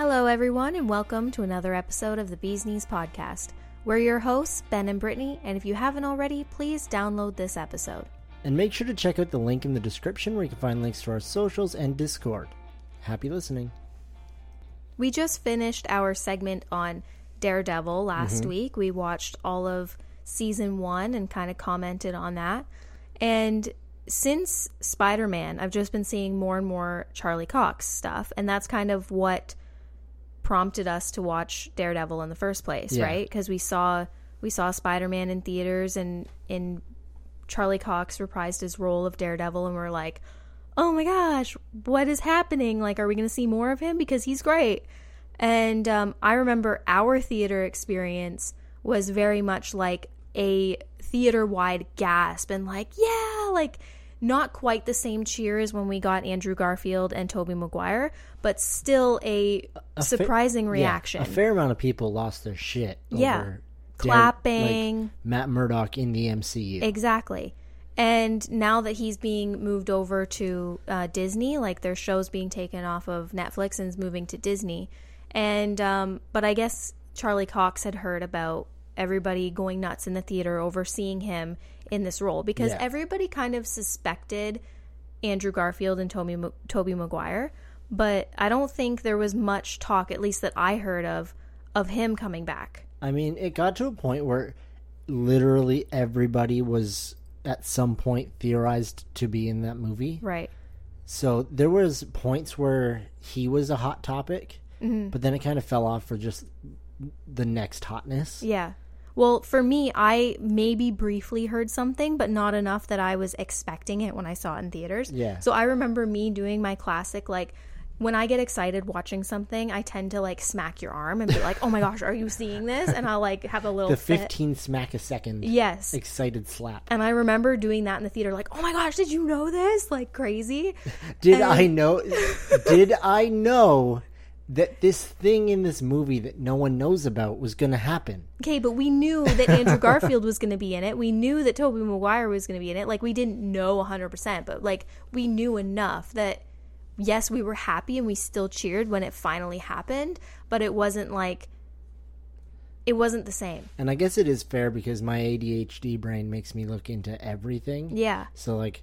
Hello, everyone, and welcome to another episode of the Bees Knees podcast. We're your hosts, Ben and Brittany, and if you haven't already, please download this episode. And make sure to check out the link in the description where you can find links to our socials and Discord. Happy listening. We just finished our segment on Daredevil last mm-hmm. week. We watched all of season one and kind of commented on that. And since Spider Man, I've just been seeing more and more Charlie Cox stuff, and that's kind of what prompted us to watch Daredevil in the first place, Yeah. right? Because we saw we saw Spider Man in theaters, and in Charlie Cox reprised his role of Daredevil, and we're like, oh my gosh, what is happening? Like, are we going to see more of him? Because he's great. And um, I remember our theater experience was very much like a theater wide gasp and like, yeah, like not quite the same cheer as when we got Andrew Garfield and Tobey Maguire, but still a, fa- surprising Yeah, reaction. a fair amount of people lost their shit. Yeah. Clapping. like Matt Murdock in the MCU. Exactly. And now that he's being moved over to uh, Disney, like their show's being taken off of Netflix and is moving to Disney. And um, but I guess Charlie Cox had heard about everybody going nuts in the theater over seeing him in this role because Yeah. everybody kind of suspected Andrew Garfield and Tobey Tobey Maguire, but I don't think there was much talk, at least that I heard of, of him coming back. I mean, it got to a point where literally everybody was at some point theorized to be in that movie. Right. So there was points where he was a hot topic, Mm-hmm. but then it kind of fell off for just the next hotness. Yeah. Well, for me, I maybe briefly heard something, but not enough that I was expecting it when I saw it in theaters. Yeah. So I remember me doing my classic, like, when I get excited watching something, I tend to like smack your arm and be like, "Oh my gosh, are you seeing this?" And I'll like have a little The fit. 15 smack a second Yes. excited slap. And I remember doing that in the theater, like, "Oh my gosh, did you know this?" Like crazy. Did And- I know? did I know that this thing in this movie that no one knows about was going to happen? Okay, but we knew that Andrew Garfield was going to be in it. We knew that Tobey Maguire was going to be in it. Like we didn't know 100%, but like we knew enough that yes, we were happy and we still cheered when it finally happened, but it wasn't like it wasn't the same. And I guess it is fair because my ADHD brain makes me look into everything. Yeah. So like,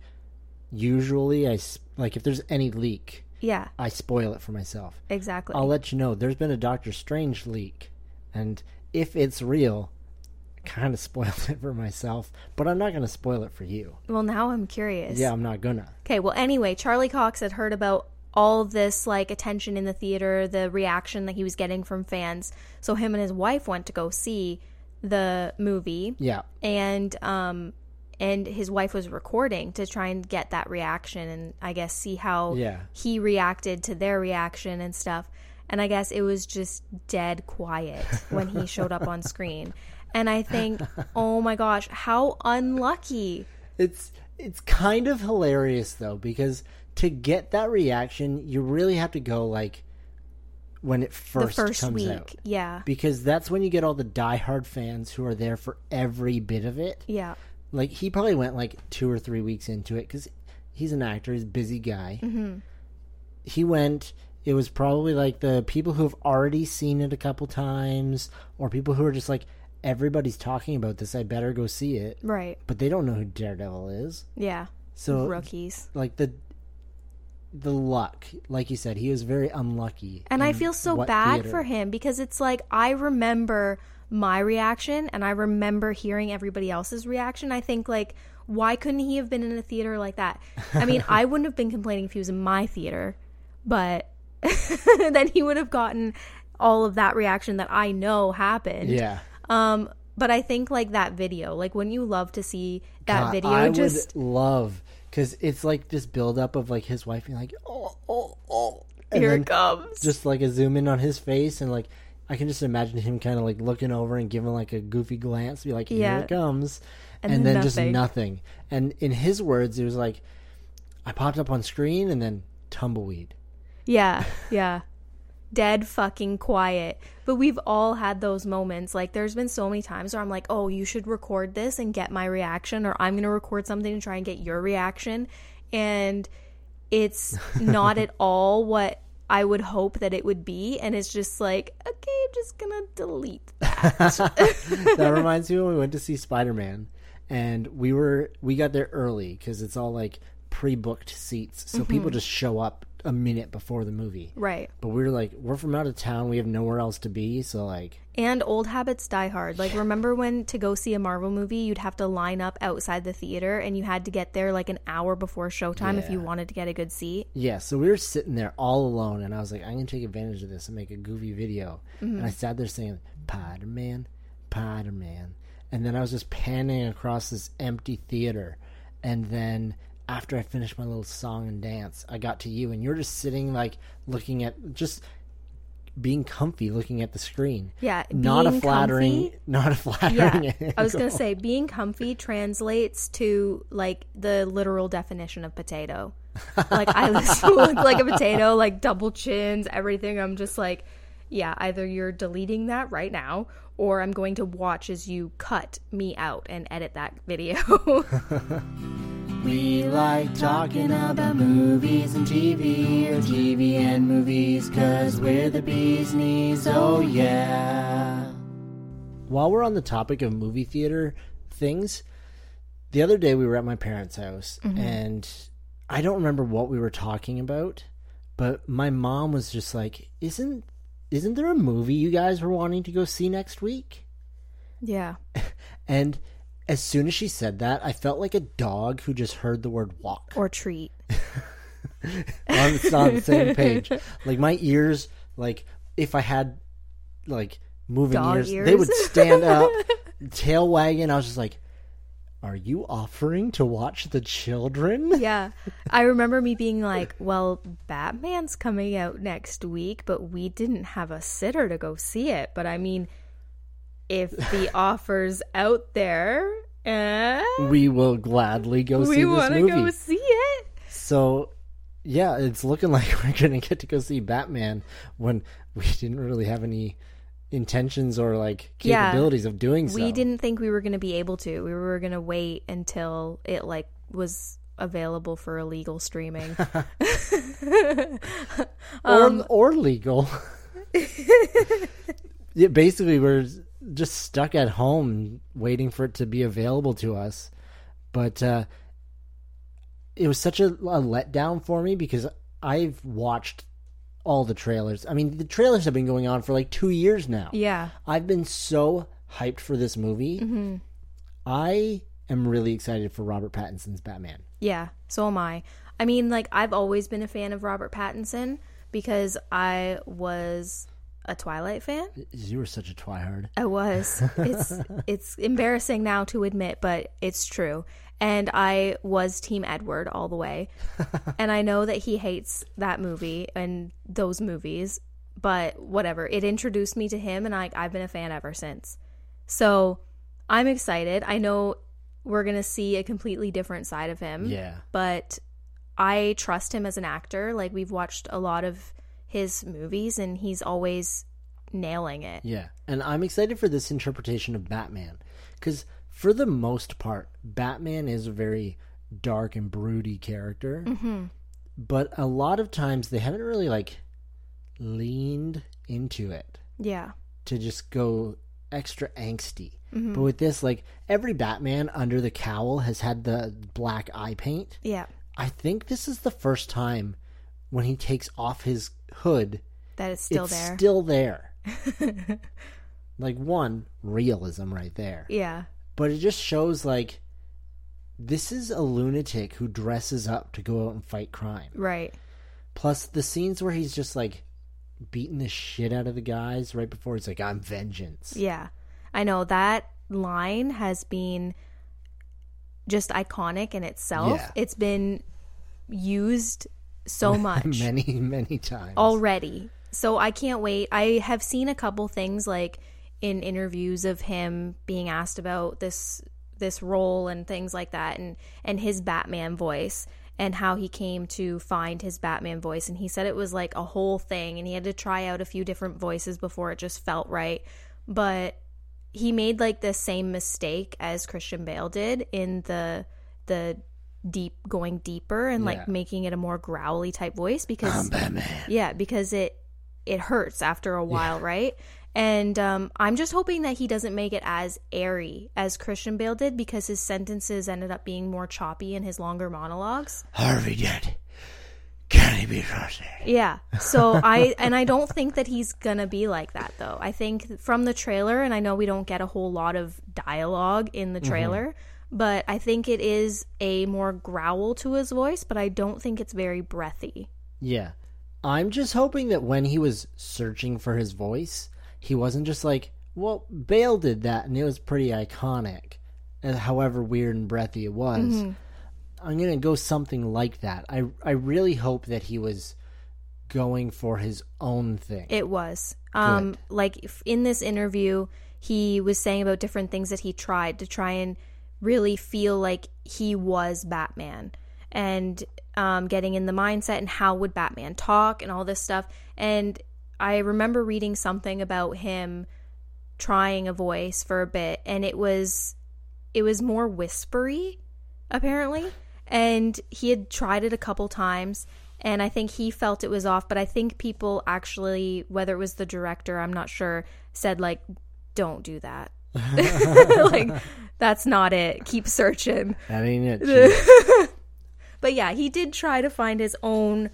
usually I like if there's any leak, Yeah, I spoil it for myself. exactly. I'll let you know. There's been a Doctor Strange leak, and if it's real, kind of spoiled it for myself. But I'm not going to spoil it for you. well, now I'm curious. Yeah, I'm not gonna. Okay, well, anyway, Charlie Cox had heard about all this like attention in the theater, the reaction that he was getting from fans. So him and his wife went to go see the movie. Yeah, and um and his wife was recording to try and get that reaction and I guess see how Yeah. he reacted to their reaction and stuff. And I guess it was just dead quiet when he showed up on screen. And I think, oh my gosh, how unlucky. it's it's kind of hilarious though because to get that reaction, you really have to go like when it The first, first comes week. out. Yeah. Because that's when you get all the diehard fans who are there for every bit of it. Yeah. Like he probably went like two or three weeks into it because he's an actor he's a busy guy mm-hmm. he went it was probably like the people who have already seen it a couple times or people who are just like everybody's talking about this i better go see it Right. but they don't know who daredevil is Yeah. so Rookies. like the the luck like you said he was very unlucky And I feel so bad theater. for him because it's like I remember my reaction and I remember hearing everybody else's reaction. I think like why couldn't he have been in a theater like that? I mean, I wouldn't have been complaining if he was in my theater, but then he would have gotten all of that reaction that I know happened. yeah Um but I think like that video, like when you love to see that God, video I just would love because it's like this buildup of like his wife being like, oh, oh, oh, and here it comes. just like a zoom in on his face, and like I can just imagine him kind of like looking over and giving like a goofy glance, be like, here Yeah. it comes, And and, then then, just nothing. nothing. And in his words, it was like, I popped up on screen and then tumbleweed. Yeah, yeah. Dead fucking quiet. But we've all had those moments. Like, there's been so many times where I'm like, oh, you should record this and get my reaction, or I'm going to record something to try and get your reaction. And it's not at all what I would hope that it would be, and it's just like, okay, I'm just gonna delete that. that reminds me when we went to see Spider Man, and we were we got there early because it's all like pre-booked seats, so people mm-hmm. just show up a minute before the movie. right. But we were like, we're from out of town, we have nowhere else to be, so like, And old habits die hard. Like, remember when to go see a Marvel movie, you'd have to line up outside the theater and you had to get there like an hour before showtime if you wanted to get a good seat? yeah. So we were sitting there all alone, and I was like, I'm gonna take advantage of this and make a goofy video. And I mm-hmm. sat there saying, Spider Man, Spider Man, and then I was just panning across this empty theater, and then. After I finished my little song and dance, I got to you, and you're just sitting like looking at just being comfy, looking at the screen. Yeah. not a flattering, comfy- not a flattering. Yeah. I was going to say, being comfy translates to like the literal definition of potato. Like, I look like a potato, like double chins, everything. I'm just like, yeah, either you're deleting that right now or I'm going to watch as you cut me out and edit that video. We like talking about movies and TV, or TV and movies, cause we're the bee's knees, oh yeah. While we're on the topic of movie theater things, the other day we were at my parents' house, mm-hmm. and I don't remember what we were talking about, but my mom was just like, Isn't isn't there a movie you guys were wanting to go see next week? yeah. And as soon as she said that, I felt like a dog who just heard the word walk. Or treat. on, it's on the same page. Like my ears, like if I had like moving ears, ears? they would stand up, tail wagging. I was just like, "Are you offering to watch the children?" Yeah. I remember me being like, well, Batman's coming out next week, but we didn't have a sitter to go see it. But I mean, if the offer's out there, eh, We will gladly go see this movie. we want to go see it. So, yeah, it's looking like we're gonna get to go see Batman when we didn't really have any intentions or like Yeah. capabilities of doing so. We didn't think we were going to be able to. We were going to wait until it like was available for illegal streaming. or or legal. Yeah, basically, we're just stuck at home waiting for it to be available to us. But uh, it was such a, a letdown for me because I've watched all the trailers. I mean, the trailers have been going on for like two years now. yeah. I've been so hyped for this movie. I am really excited for Robert Pattinson's Batman. Yeah, so am I. I mean, like I've always been a fan of Robert Pattinson because I was a Twilight fan. You were such a twihard. I was. It's it's embarrassing now to admit, but it's true. And I was Team Edward all the way. and I know that he hates that movie and those movies, but whatever. It introduced me to him and I I've been a fan ever since. So, I'm excited. I know we're going to see a completely different side of him Yeah. but I trust him as an actor. Like we've watched a lot of his movies and he's always nailing it. Yeah, and I'm excited for this interpretation of Batman because, for the most part, Batman is a very dark and broody character. Mm-hmm. But a lot of times they haven't really like leaned into it Yeah. to just go extra angsty. Mm-hmm. But with this, like every Batman under the cowl has had the black eye paint. Yeah. I think this is the first time when he takes off his hood That is still it's there. still there. like one realism right there, yeah. but it just shows like this is a lunatic who dresses up to go out and fight crime. Right. Plus the scenes where he's just like beating the shit out of the guys right before he's like, "I'm vengeance." Yeah. I know that line has been just iconic in itself. Yeah. It's been used so much. many many times. already. So I can't wait. I have seen a couple things like in interviews of him being asked about this this role and things like that and and his Batman voice and how he came to find his Batman voice and he said it was like a whole thing and he had to try out a few different voices before it just felt right. But he made like the same mistake as Christian Bale did in the the deep going deeper and Yeah. like making it a more growly type voice because Batman. yeah, because it it hurts after a while, right? And um, I'm just hoping that he doesn't make it as airy as Christian Bale did because his sentences ended up being more choppy in his longer monologues. Harvey Dent. Can he be trusted? Yeah. So I and I don't think that he's gonna be like that though. I think from the trailer, and I know we don't get a whole lot of dialogue in the trailer, but I think it is a more growl to his voice, but I don't think it's very breathy. Yeah. I'm just hoping that when he was searching for his voice, he wasn't just like, well, Bale did that and it was pretty iconic, uh, however weird and breathy it was. Mm-hmm. I'm going to go something like that. I, I really hope that he was going for his own thing. It was. Um, like in this interview, he was saying about different things that he tried to try and really feel like he was Batman and um, getting in the mindset and how would Batman talk and all this stuff. And I remember reading something about him trying a voice for a bit, and it was it was more whispery, apparently. And he had tried it a couple times, and I think he felt it was off. But I think people actually, whether it was the director, I'm not sure, said like, "Don't do that." like that's not it. Keep searching. that ain't it. But yeah, he did try to find his own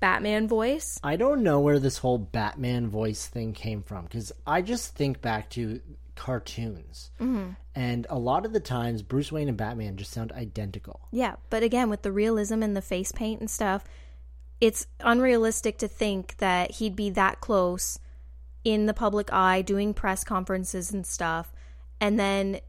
Batman voice. I don't know where this whole Batman voice thing came from because I just think back to cartoons. Mm-hmm. And a lot of the times, Bruce Wayne and Batman just sound identical. Yeah, but again, with the realism and the face paint and stuff, it's unrealistic to think that he'd be that close in the public eye doing press conferences and stuff and then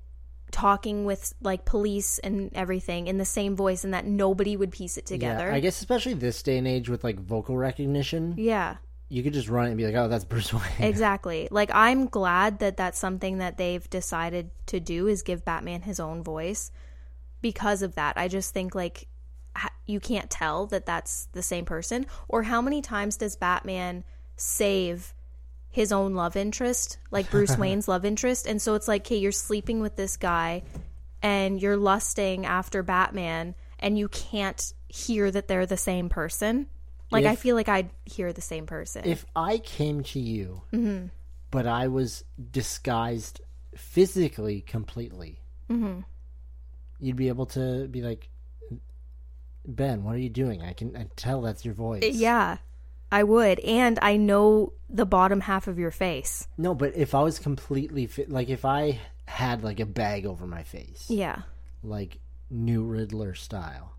talking with like police and everything in the same voice and that nobody would piece it together. Yeah, I guess especially this day and age with like vocal recognition, yeah. you could just run it and be like, "Oh, that's Bruce Wayne." Exactly. Like I'm glad that that's something that they've decided to do is give Batman his own voice because of that. I just think like you can't tell that that's the same person or how many times does Batman save his own love interest, like Bruce Wayne's love interest, and so it's like, okay, you're sleeping with this guy and you're lusting after Batman and you can't hear that they're the same person. Like I feel like I'd hear the same person. if I came to you, Mm-hmm. but I was disguised physically completely, Mm-hmm. you'd be able to be like, "Ben, what are you doing? I can I tell that's your voice." Yeah, I would. And I know the bottom half of your face. No, but if I was completely fit, like if I had like a bag over my face, Yeah. like New Riddler style,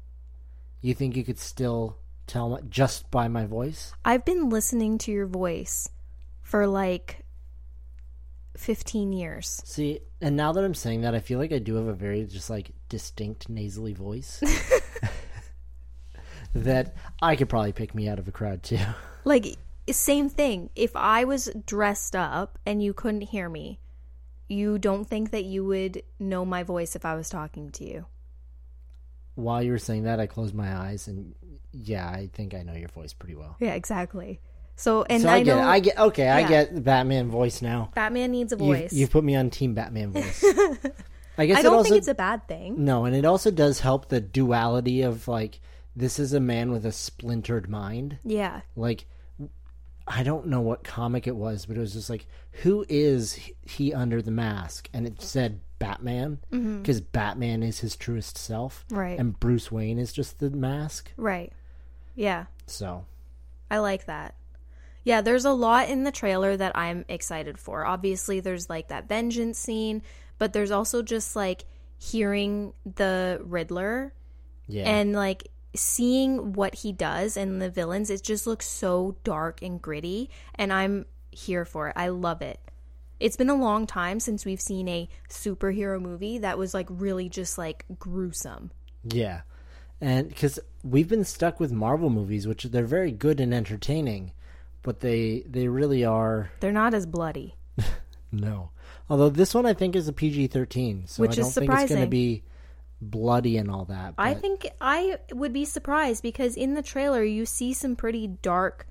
you think you could still tell my, just by my voice? I've been listening to your voice for like 15 years. See, and now that I'm saying that, I feel like I do have a very just like distinct nasally voice. that I could probably pick me out of a crowd too. Like, same thing. If I was dressed up and you couldn't hear me, you don't think that you would know my voice if I was talking to you. While you were saying that, I closed my eyes and yeah, I think I know your voice pretty well. Yeah, exactly. So, and so I, I, get know it. I get okay. I get the Batman voice now. Batman needs a voice. you've put me on Team Batman voice. I guess I don't also think it's a bad thing. no, and it also does help the duality of like this is a man with a splintered mind. Yeah. Like I don't know what comic it was, but it was just like who is he under the mask? And it said Batman because Batman is his truest self, Mm-hmm. Right. And Bruce Wayne is just the mask. Right. Yeah. So I like that. Yeah, there's a lot in the trailer that I'm excited for. Obviously, there's like that vengeance scene, but there's also just like hearing the Riddler yeah, and like seeing what he does and the villains. It just looks so dark and gritty, and I'm here for it. I love it. It's been a long time since we've seen a superhero movie that was like really just like gruesome. Yeah. And because we've been stuck with Marvel movies, which they're very good and entertaining, but they they really are They're not as bloody. no. Although this one I think is a PG thirteen, so Which I is don't think it's going to be bloody and all that. I think I would be surprised because in the trailer you see some pretty dark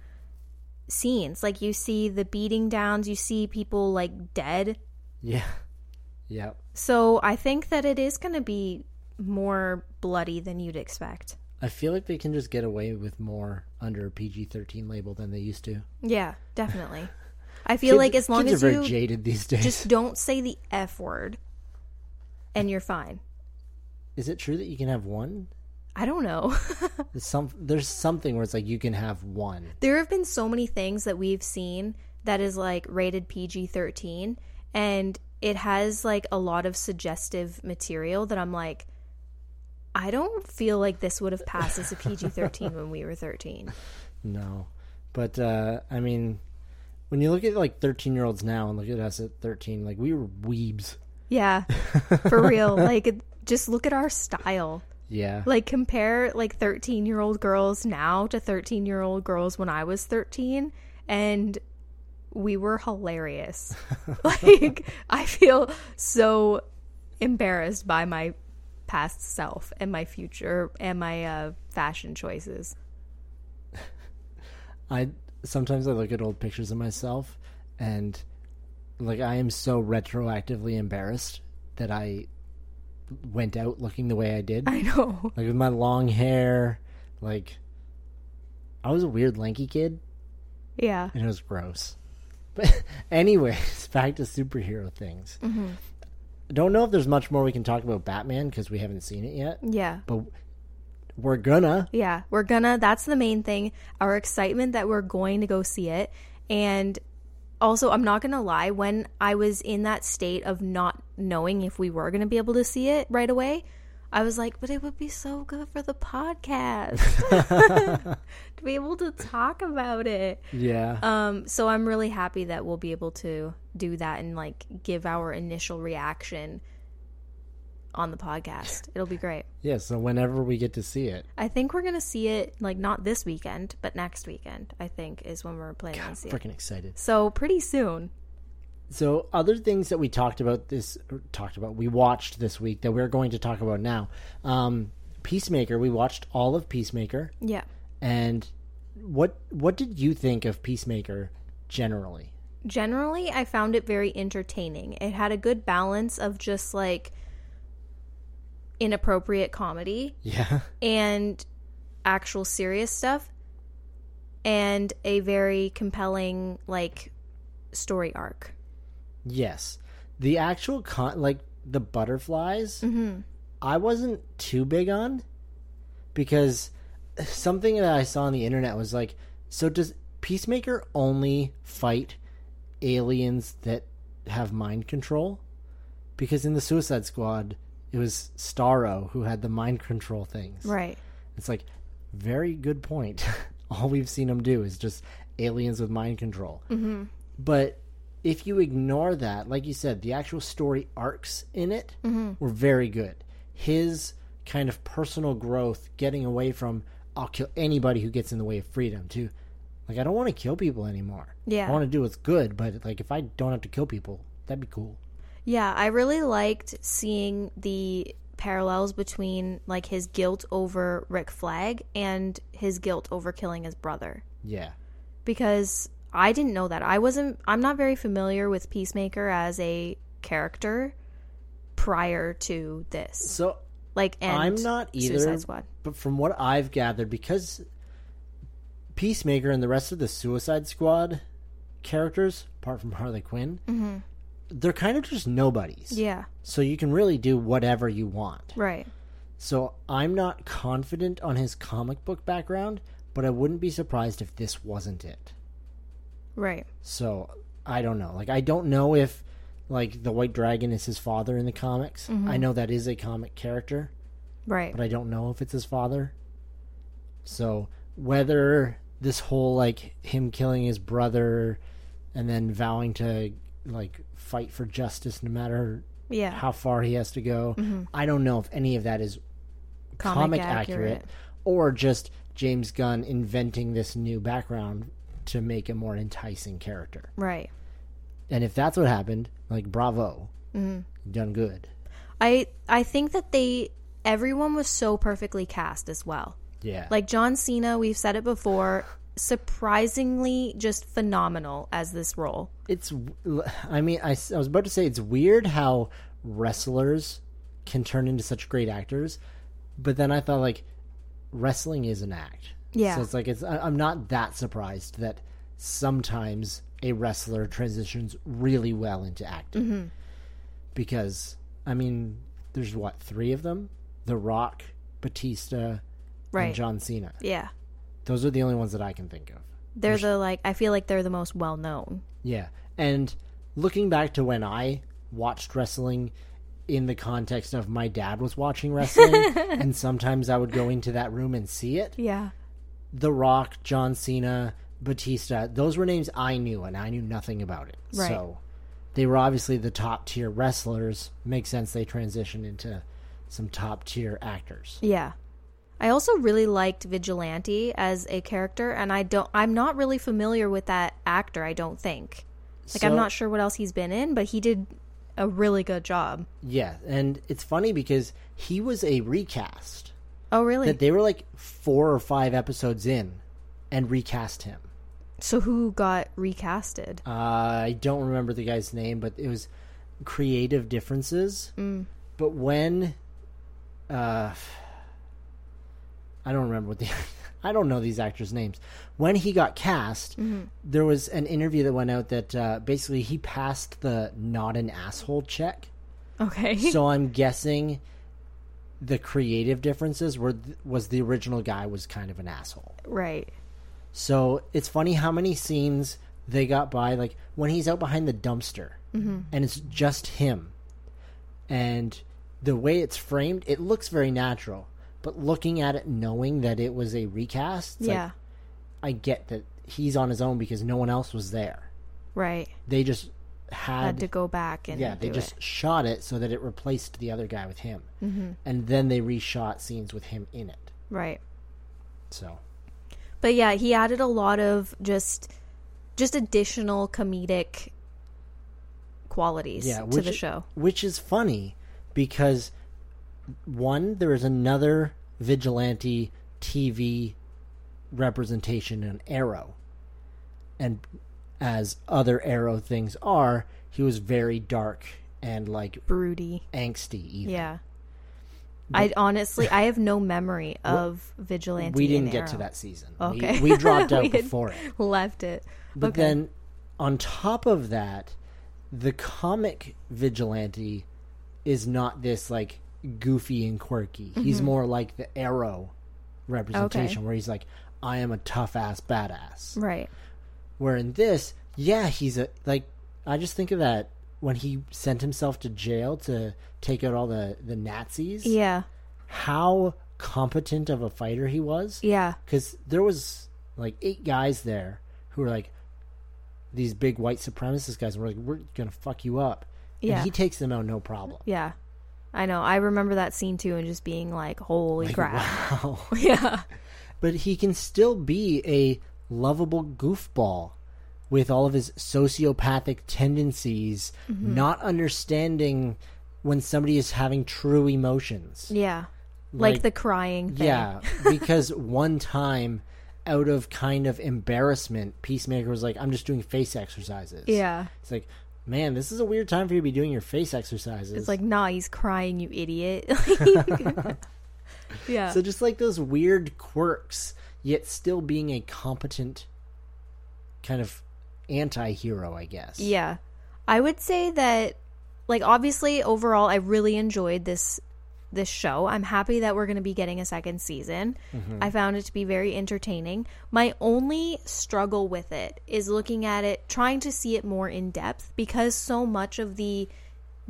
scenes. Like you see the beating downs, you see people like dead. yeah, Yep. So I think that it is going to be more bloody than you'd expect. I feel like they can just get away with more under a PG thirteen label than they used to. Yeah, definitely. I feel like as long kids as you jaded these days. just don't say the F word and you're fine. Is it true that you can have one? I don't know. There's some there's something where it's like you can have one. there have been so many things that we've seen that is like rated PG 13 and it has like a lot of suggestive material that I'm like I don't feel like this would have passed as a PG 13 when we were 13. No. But uh I mean when you look at like thirteen year olds now and look at us at thirteen, like we were weebs. Yeah. For real. Like just look at our style. Yeah. Like compare like 13 year old girls now to 13 year old girls when I was 13 and we were hilarious. like I feel so embarrassed by my past self and my future and my uh, fashion choices. I sometimes I look at old pictures of myself and like I am so retroactively embarrassed that I went out looking the way I did. I know. Like with my long hair, like I was a weird lanky kid Yeah. and it was gross. But anyways, back to superhero things. I don't know if there's much more we can talk about Batman because we haven't seen it yet, Yeah. but we're gonna. Yeah, we're gonna. That's the main thing. Our excitement that we're going to go see it. And also, I'm not gonna lie, when I was in that state of not knowing if we were gonna be able to see it right away, I was like, but it would be so good for the podcast to be able to talk about it. Yeah. Um, so I'm really happy that we'll be able to do that and like give our initial reaction on the podcast. It'll be great. yeah, so whenever we get to see it. I think we're gonna see it like not this weekend, but next weekend. I think is when we're planning I'm on seeing it. freaking excited. So pretty soon. So, other things that we talked about this talked about, we watched this week that we're going to talk about now. Um, Peacemaker, we watched all of Peacemaker, Yeah. and what what did you think of Peacemaker generally? Generally, I found it very entertaining. It had a good balance of just like inappropriate comedy Yeah, and actual serious stuff and a very compelling like story arc. yes, the actual con like the butterflies, mm-hmm. I wasn't too big on because something that I saw on the internet was like, so does Peacemaker only fight aliens that have mind control? Because in the Suicide Squad, it was Starro who had the mind control things. Right. It's like, very good point. All we've seen him do is just aliens with mind control. Mm-hmm. But if you ignore that, like you said, the actual story arcs in it were very good. His kind of personal growth, getting away from I'll kill anybody who gets in the way of freedom, to like I don't want to kill people anymore. Yeah. I want to do what's good, but like if I don't have to kill people, that'd be cool. Yeah, I really liked seeing the parallels between like his guilt over Rick Flag and his guilt over killing his brother. Yeah. Because I didn't know that. I wasn't I'm not very familiar with Peacemaker as a character prior to this. So Like and I'm not either. Suicide Squad. But from what I've gathered, because Peacemaker and the rest of the Suicide Squad characters, apart from Harley Quinn, mm-hmm. They're kind of just nobodies. Yeah, So you can really do whatever you want. right. So I'm not confident on his comic book background, but I wouldn't be surprised if this wasn't it. Right. So I don't know. Like I don't know if like the White Dragon is his father in the comics. I mm-hmm. know that is a comic character. Right. but I don't know if it's his father. So whether this whole like him killing his brother and then vowing to like fight for justice no matter Yeah. how far he has to go, I don't know if any of that is comic, accurate. or just James Gunn inventing this new background to make a more enticing character. Right. And if that's what happened, like bravo, mm done good. I I think that they everyone was so perfectly cast as well. Yeah, Like John Cena, we've said it before, surprisingly just phenomenal as this role. It's i mean I was about to say it's weird how wrestlers can turn into such great actors. But then I thought like wrestling is an act. Yeah. So it's like it's I- I'm not that surprised that sometimes a wrestler transitions really well into acting. Mm-hmm. Because I mean, there's what three of them: The Rock, Batista, Right. and John Cena. Yeah. Those are the only ones that I can think of. They're the like I feel like they're the most well known. Yeah. And looking back to when I watched wrestling in the context of my dad was watching wrestling, and sometimes I would go into that room and see it. Yeah. The Rock, John Cena, Batista, those were names I knew, and I knew nothing about it. Right. So they were obviously the top tier wrestlers. Makes sense they transitioned into some top tier actors. Yeah. I also really liked Vigilante as a character and I don't I'm not really familiar with that actor, I don't think. Like I'm not sure what else he's been in, but he did a really good job. Yeah, and it's funny because he was a recast. Oh really? That they were like four or five episodes in and recast him. so who got recasted? Uh, I don't remember the guy's name, but it was creative differences. Mm. But when, uh, I don't remember what the, I don't know these actors' names. When he got cast, Mm-hmm. there was an interview that went out that uh, basically he passed the not an asshole check. Okay. So I'm guessing the creative differences were was the original guy was kind of an asshole. right. So it's funny how many scenes they got by, like when he's out behind the dumpster and it's just him. And the way it's framed, it looks very natural. But looking at it, knowing that it was a recast, yeah. like, I get that he's on his own because no one else was there. right. They just had, Had to go back and yeah, they just it. shot it so that it replaced the other guy with him. Mm-hmm. And then they reshot scenes with him in it. Right. So, But yeah, he added a lot of just just additional comedic qualities yeah, to the show. which is funny because one, there is another vigilante TV representation in Arrow, and as other Arrow things are, he was very dark and like Broody. angsty. Even. Yeah. I honestly I have no memory of Vigilante. we didn't get to that season. Okay. we, we dropped out We before it. Left it. But okay. then, on top of that, the comic vigilante is not this like goofy and quirky. He's mm-hmm. more like the Arrow representation, Okay. where he's like, "I am a tough ass badass." Right. Where in this, yeah, he's a like. I just think of that when he sent himself to jail to take out all the the Nazis. Yeah. How competent of a fighter he was Yeah. because there was like eight guys there who were like these big white supremacist guys and we're like we're gonna fuck you up Yeah. and he takes them out no problem Yeah. I know. I remember that scene too and just being like, holy crap. wow Yeah. but he can still be a lovable goofball with all of his sociopathic tendencies Mm-hmm. not understanding when somebody is having true emotions Yeah. Like, Like- the crying thing. Yeah, because one time, out of kind of embarrassment, Peacemaker was like, "I'm just doing face exercises." Yeah. it's like, man, this is a weird time for you to be doing your face exercises. It's like, nah, he's crying, you idiot. yeah. so just like those weird quirks, yet still being a competent kind of anti-hero, I guess. Yeah. I would say that like obviously overall I really enjoyed this this show. I'm happy that we're going to be getting a second season. Mm-hmm. I found it to be very entertaining. My only struggle with it is looking at it trying to see it more in depth because so much of the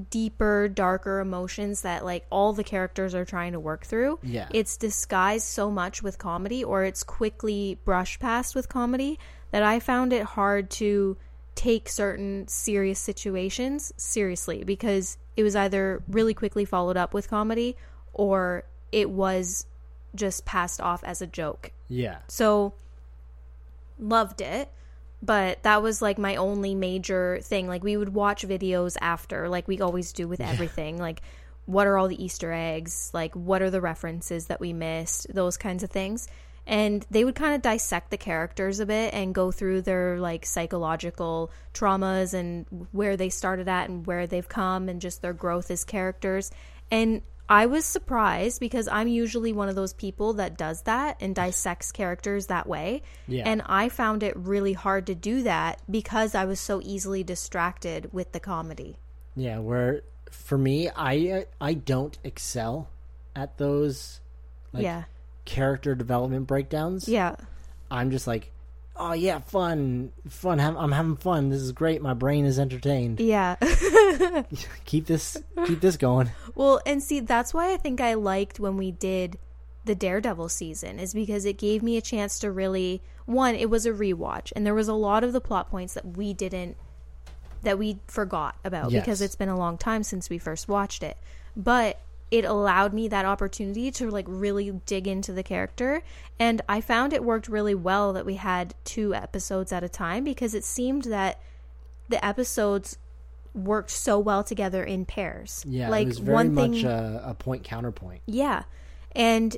deeper darker emotions that like all the characters are trying to work through Yeah. it's disguised so much with comedy or it's quickly brushed past with comedy that i found it hard to take certain serious situations seriously because it was either really quickly followed up with comedy or it was just passed off as a joke Yeah. so loved it, but that was like my only major thing. Like we would watch videos after, like we always do with everything. Like what are all the Easter eggs? Like what are the references that we missed? Those kinds of things. And they would kind of dissect the characters a bit and go through their like psychological traumas and where they started at and where they've come and just their growth as characters. And I was surprised because I'm usually one of those people that does that and dissects characters that way. Yeah. And I found it really hard to do that because I was so easily distracted with the comedy. Yeah, where for me, I I don't excel at those like yeah. Character development breakdowns. Yeah. I'm just like, oh yeah, fun, fun. I'm having fun. This is great. My brain is entertained. Yeah. Keep this, keep this going. Well, and see, that's why I think I liked when we did the Daredevil season, is because it gave me a chance to really one, it was a rewatch, and there was a lot of the plot points that we didn't that we forgot about Yes. because it's been a long time since we first watched it. But it allowed me that opportunity to like really dig into the character and I found it worked really well that we had two episodes at a time because it seemed that the episodes worked so well together in pairs. Yeah, like it was very one thing much a, a point counterpoint. yeah. And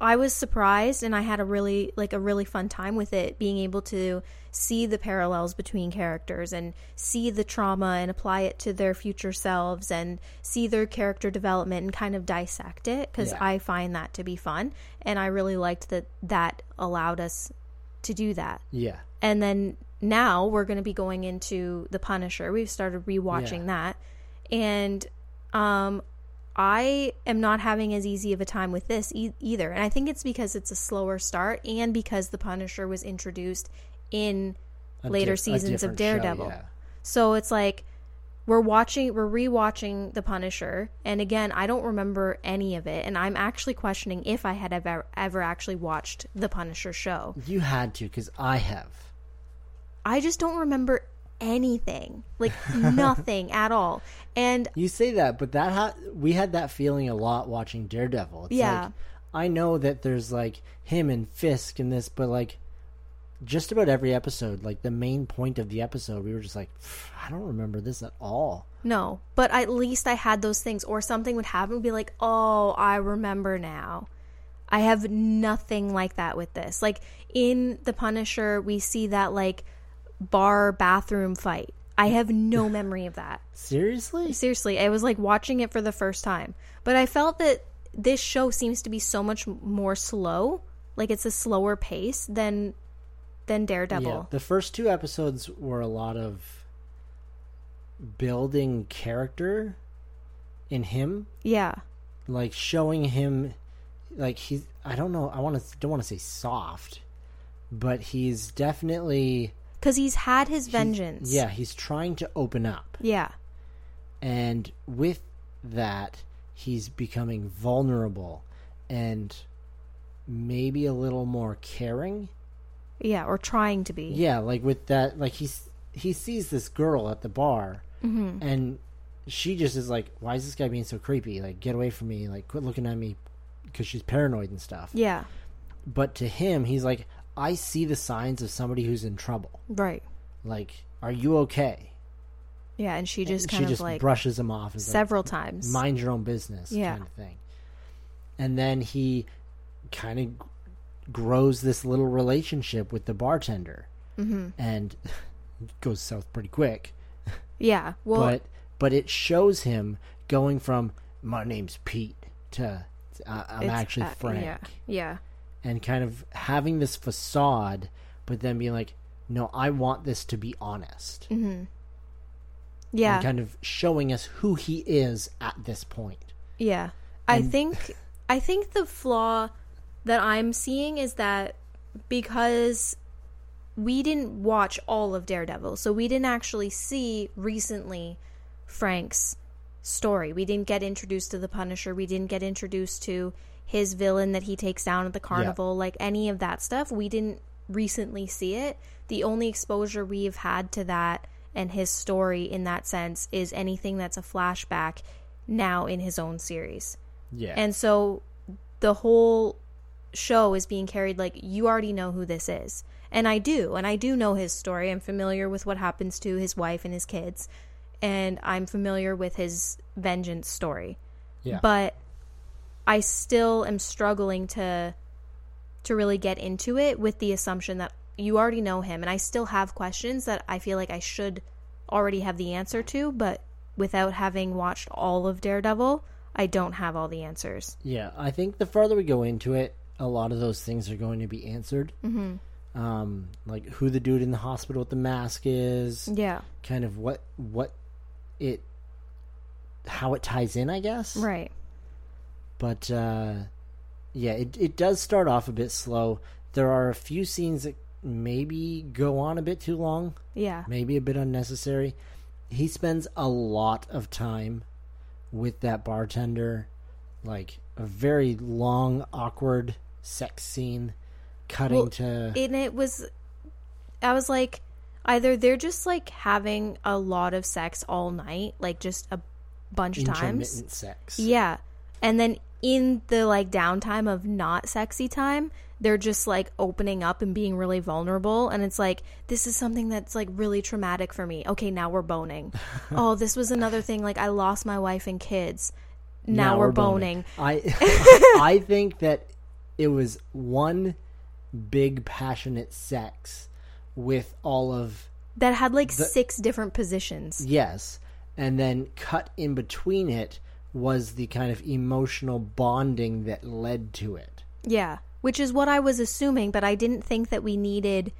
I was surprised and I had a really like a really fun time with it being able to see the parallels between characters and see the trauma and apply it to their future selves and see their character development and kind of dissect it cuz Yeah. I find that to be fun and I really liked that that allowed us to do that. Yeah, And then now we're going to be going into The Punisher. We've started rewatching Yeah. that. And um I am not having as easy of a time with this e- either. And I think it's because it's a slower start and because The Punisher was introduced in A later a seasons of different show, Daredevil. yeah. So it's like we're watching we're rewatching The Punisher and again I don't remember any of it and I'm actually questioning if I had ever ever actually watched The Punisher show. You had to because I have. I just don't remember anything. Like nothing at all. And You say that, but that ha- we had that feeling a lot watching Daredevil. It's Yeah. like, I know that there's like him and Fisk in this, but like just about every episode, like the main point of the episode, we were just like, I don't remember this at all. no, but at least I had those things or something would happen and be like, "Oh, I remember now." I have nothing like that with this. Like in The Punisher, we see that like bar bathroom fight. I have no memory of that. Seriously? Seriously, I was like watching it for the first time. But I felt that this show seems to be so much more slow. Like it's a slower pace than than Daredevil. Yeah. The first two episodes were a lot of building character in him, Yeah. like showing him like he's I don't know, I want to don't want to say soft, but he's definitely Cuz he's had his vengeance. Yeah, he's trying to open up. Yeah. And with that, he's becoming vulnerable and maybe a little more caring. Yeah, or trying to be. Yeah, like with that, like he's he sees this girl at the bar, Mm-hmm. and she just is like, "Why is this guy being so creepy? Like, get away from me! Like, quit looking at me," because she's paranoid and stuff. Yeah. But to him, he's like, "I see the signs of somebody who's in trouble. Right. Like, are you okay?" Yeah, and she just And kind she of just like brushes him off. is like, several times. mind your own business Yeah. kind of thing. And then he kind of grows this little relationship with the bartender, mm-hmm. and goes south pretty quick. yeah. Well, but but it shows him going from "my name's Pete" to uh, "I'm actually uh, Frank," Yeah. Yeah. And kind of having this facade, but then being like, "No, I want this to be honest," mm-hmm. Yeah. and kind of showing us who he is at this point. Yeah. I think I think the flaw that I'm seeing is that because we didn't watch all of Daredevil, so we didn't actually see recently Frank's story. We didn't get introduced to the Punisher. We didn't get introduced to his villain that he takes down at the carnival, like any of that stuff. We didn't recently see it. The only exposure we've had to that and his story in that sense is anything that's a flashback now in his own series. Yeah, And so the whole show is being carried like you already know who this is. And I do, and I do know his story. I'm familiar with what happens to his wife and his kids, and I'm familiar with his vengeance story. yeah. But I still am struggling to to really get into it with the assumption that you already know him and I still have questions that I feel like I should already have the answer to, but without having watched all of Daredevil, I don't have all the answers. Yeah, I think the further we go into it, a lot of those things are going to be answered. Mm-hmm. Um, like who the dude in the hospital with the mask is, Yeah. kind of what what it how it ties in, I guess. Right. But uh, yeah, it it does start off a bit slow. There are a few scenes that maybe go on a bit too long, Yeah. maybe a bit unnecessary. He spends a lot of time with that bartender, like a very long, awkward sex scene, cutting Well, to And it was, I was like, either they're just like having a lot of sex all night, like just a bunch of times. intermittent sex. Yeah. And then in the like downtime of not sexy time, they're just like opening up and being really vulnerable. And it's like, this is something that's like really traumatic for me. Okay, now we're boning. oh, this was another thing. Like, I lost my wife and kids. Now, we're, boning. I I think that it was one big passionate sex with all of That had like six different positions. yes, and then cut in between it was the kind of emotional bonding that led to it. Yeah. Which is what I was assuming, but I didn't think that we needed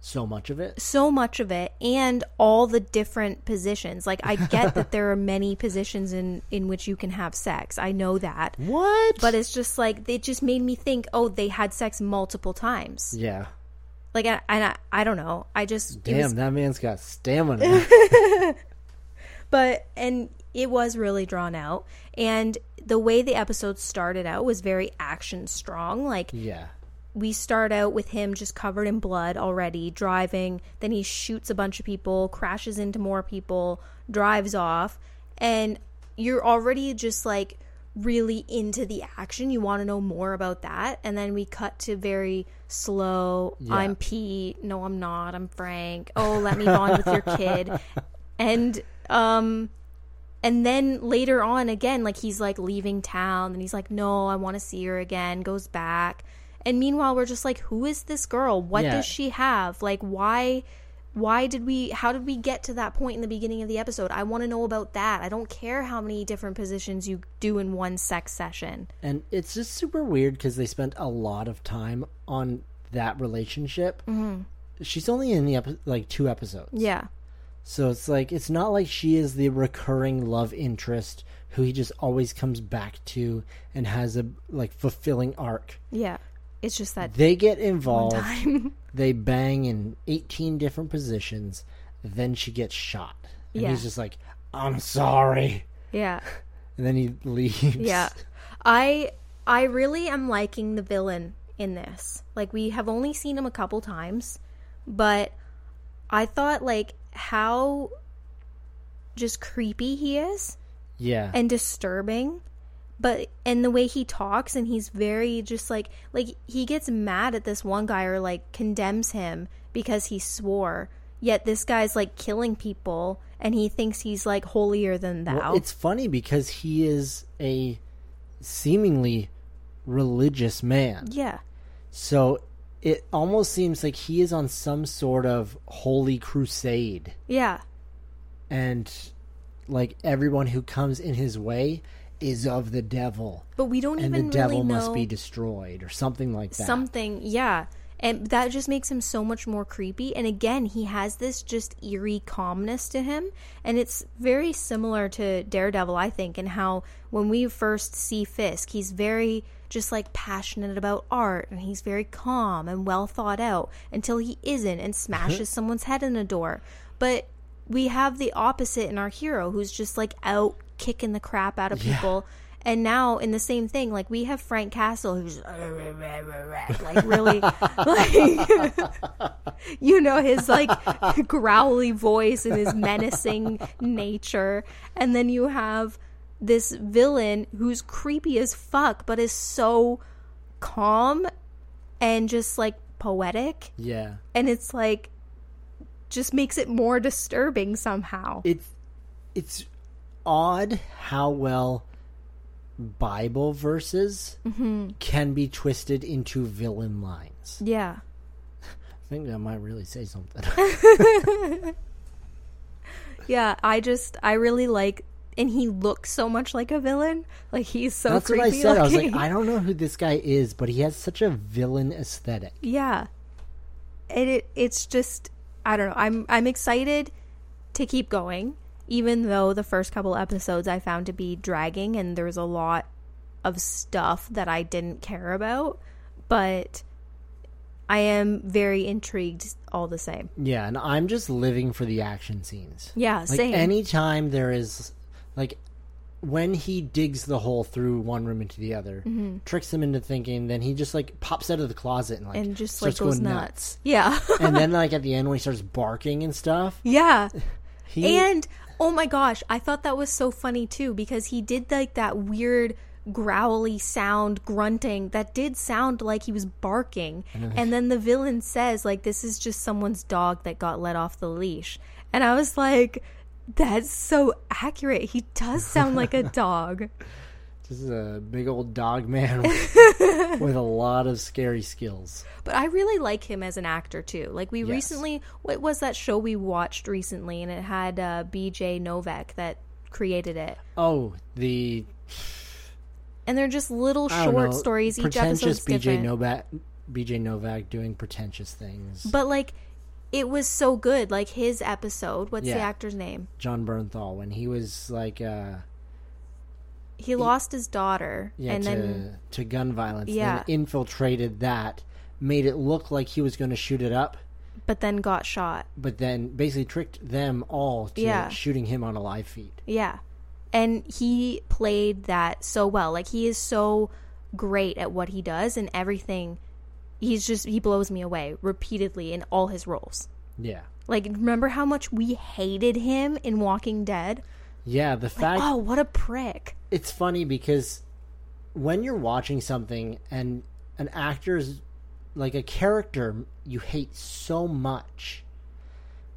So much of it. so much of it and all the different positions. Like I get that there are many positions in in which you can have sex. I know that. What? But it's just like it just made me think, oh, they had sex multiple times. yeah. Like I and I, I don't know. I just Damn, was- that man's got stamina. but and it was really drawn out. And the way the episode started out was very action strong. Like yeah. we start out with him just covered in blood already driving. Then he shoots a bunch of people crashes into more people drives off. And you're already just like really into the action. You want to know more about that. And then we cut to very slow. Yeah. i'm pete. No i'm not. I'm frank. Oh let me bond with your kid. And um and then later on again like he's like leaving town and he's like no i want to see her again goes back and meanwhile we're just like who is this girl what Yeah. does she have like why why did we how did we get to that point in the beginning of the episode i want to know about that i don't care how many different positions you do in one sex session And it's just super weird because they spent a lot of time on that relationship. Mm-hmm. She's only in the epi- like two episodes. yeah So it's like it's not like she is the recurring love interest who he just always comes back to and has a like fulfilling arc. yeah it's just that They get involved, they bang in 18 different positions, then she gets shot. And Yeah. he's just like, "I'm sorry." yeah And then he leaves. Yeah. I I really am liking the villain in this. Like we have only seen him a couple times, but I thought like how just creepy he is Yeah. and disturbing. But and the way he talks and he's very just like like he gets mad at this one guy or like condemns him because he swore. Yet this guy's like killing people and he thinks he's like holier than thou. Well, it's funny because he is a seemingly religious man. yeah. So it almost seems like he is on some sort of holy crusade. Yeah. And like everyone who comes in his way is of the devil. But we don't And even the devil really must be destroyed or something like that. something. Yeah, and that just makes him so much more creepy. And again, he has this just eerie calmness to him, and it's very similar to Daredevil, I think, and how when we first see Fisk, he's very just like passionate about art, and he's very calm and well thought out until he isn't and smashes someone's head in a door. But we have the opposite in our hero, who's just like out kicking the crap out of people. And now in the same thing, like we have Frank Castle, who's like really, like you know, his like growly voice and his menacing nature, and then you have this villain who's creepy as fuck, but is so calm and just like poetic, yeah. and it's like just makes it more disturbing somehow. It's it's odd how well Bible verses Mm-hmm. can be twisted into villain lines. yeah. I think that might really say something. Yeah, I just I really like and he looks so much like a villain. Like he's so That's what I said. I was like. I don't know who this guy is, but he has such a villain aesthetic. Yeah. And it it's just I don't know. I'm I'm excited to keep going even though the first couple episodes I found to be dragging and there's a lot of stuff that I didn't care about, but I am very intrigued all the same. Yeah, and I'm just living for the action scenes. Yeah, Like same. anytime there is like when he digs the hole through one room into the other, tricks him into thinking, then he just like pops out of the closet and like Mm-hmm. and just like starts goes going nuts. Yeah. and then like at the end when he starts barking and stuff, yeah. he And oh my gosh, I thought that was so funny too because he did like that weird growly sound grunting that did sound like he was barking. And then the villain says like this is just someone's dog that got let off the leash. And I was like that's so accurate. He does sound like a dog. this is a big old dog man with, with a lot of scary skills. But I really like him as an actor too. Like we Yes. recently, what was that show we watched recently, and it had uh, B.J. Novak that created it, Oh, the and they're just little short know, stories. Each episode's BJ different. Novak, BJ Novak doing pretentious things. But like, it was so good. Like his episode. What's the actor's name? Jon Bernthal when he was like uh He lost his daughter, yeah and to then to gun violence Yeah. then infiltrated that made it look like he was going to shoot it up but then got shot. but then basically tricked them all to Yeah. shooting him on a live feed Yeah. And he played that so well. Like he is so great at what he does and everything. He's just he blows me away repeatedly in all his roles. yeah Like remember how much we hated him in Walking Dead? yeah the fact Oh, what a prick. it's funny because when you're watching something and an actor's like a character you hate so much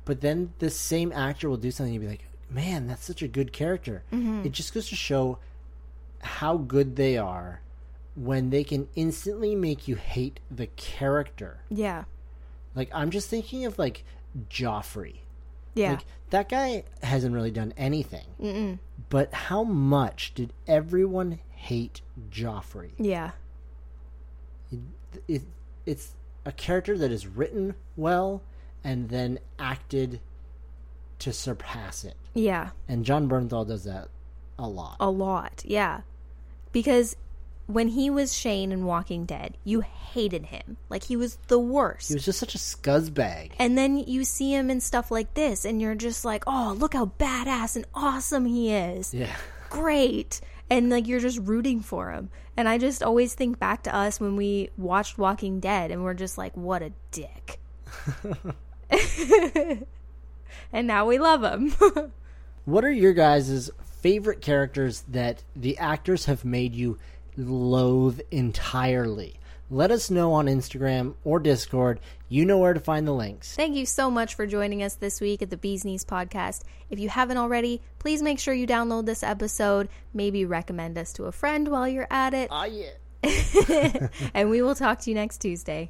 but then the same actor will do something you'd be like man that's such a good character mm-hmm. it just goes to show how good they are when they can instantly make you hate the character Yeah. like i'm just thinking of like joffrey Yeah. like that guy hasn't really done anything but how much did everyone hate joffrey yeah. it, it's a character that is written well and then acted to surpass it. Yeah. And Jon Bernthal does that a lot. A lot. Yeah. Because when he was Shane in Walking Dead, you hated him. Like he was the worst. He was just such a scuzzbag. And then you see him in stuff like this, and you're just like, oh, look how badass and awesome he is. Yeah. Great. And like you're just rooting for him. And I just always think back to us when we watched Walking Dead and we're just like, what a dick. and now we love him. What are your guys' favorite characters that the actors have made you loathe entirely? Let us know on Instagram or Discord. You know where to find the links. Thank you so much for joining us this week at the Bees Knees podcast. If you haven't already, please make sure you download this episode. Maybe recommend us to a friend while you're at it. Ah, yeah. and we will talk to you next Tuesday.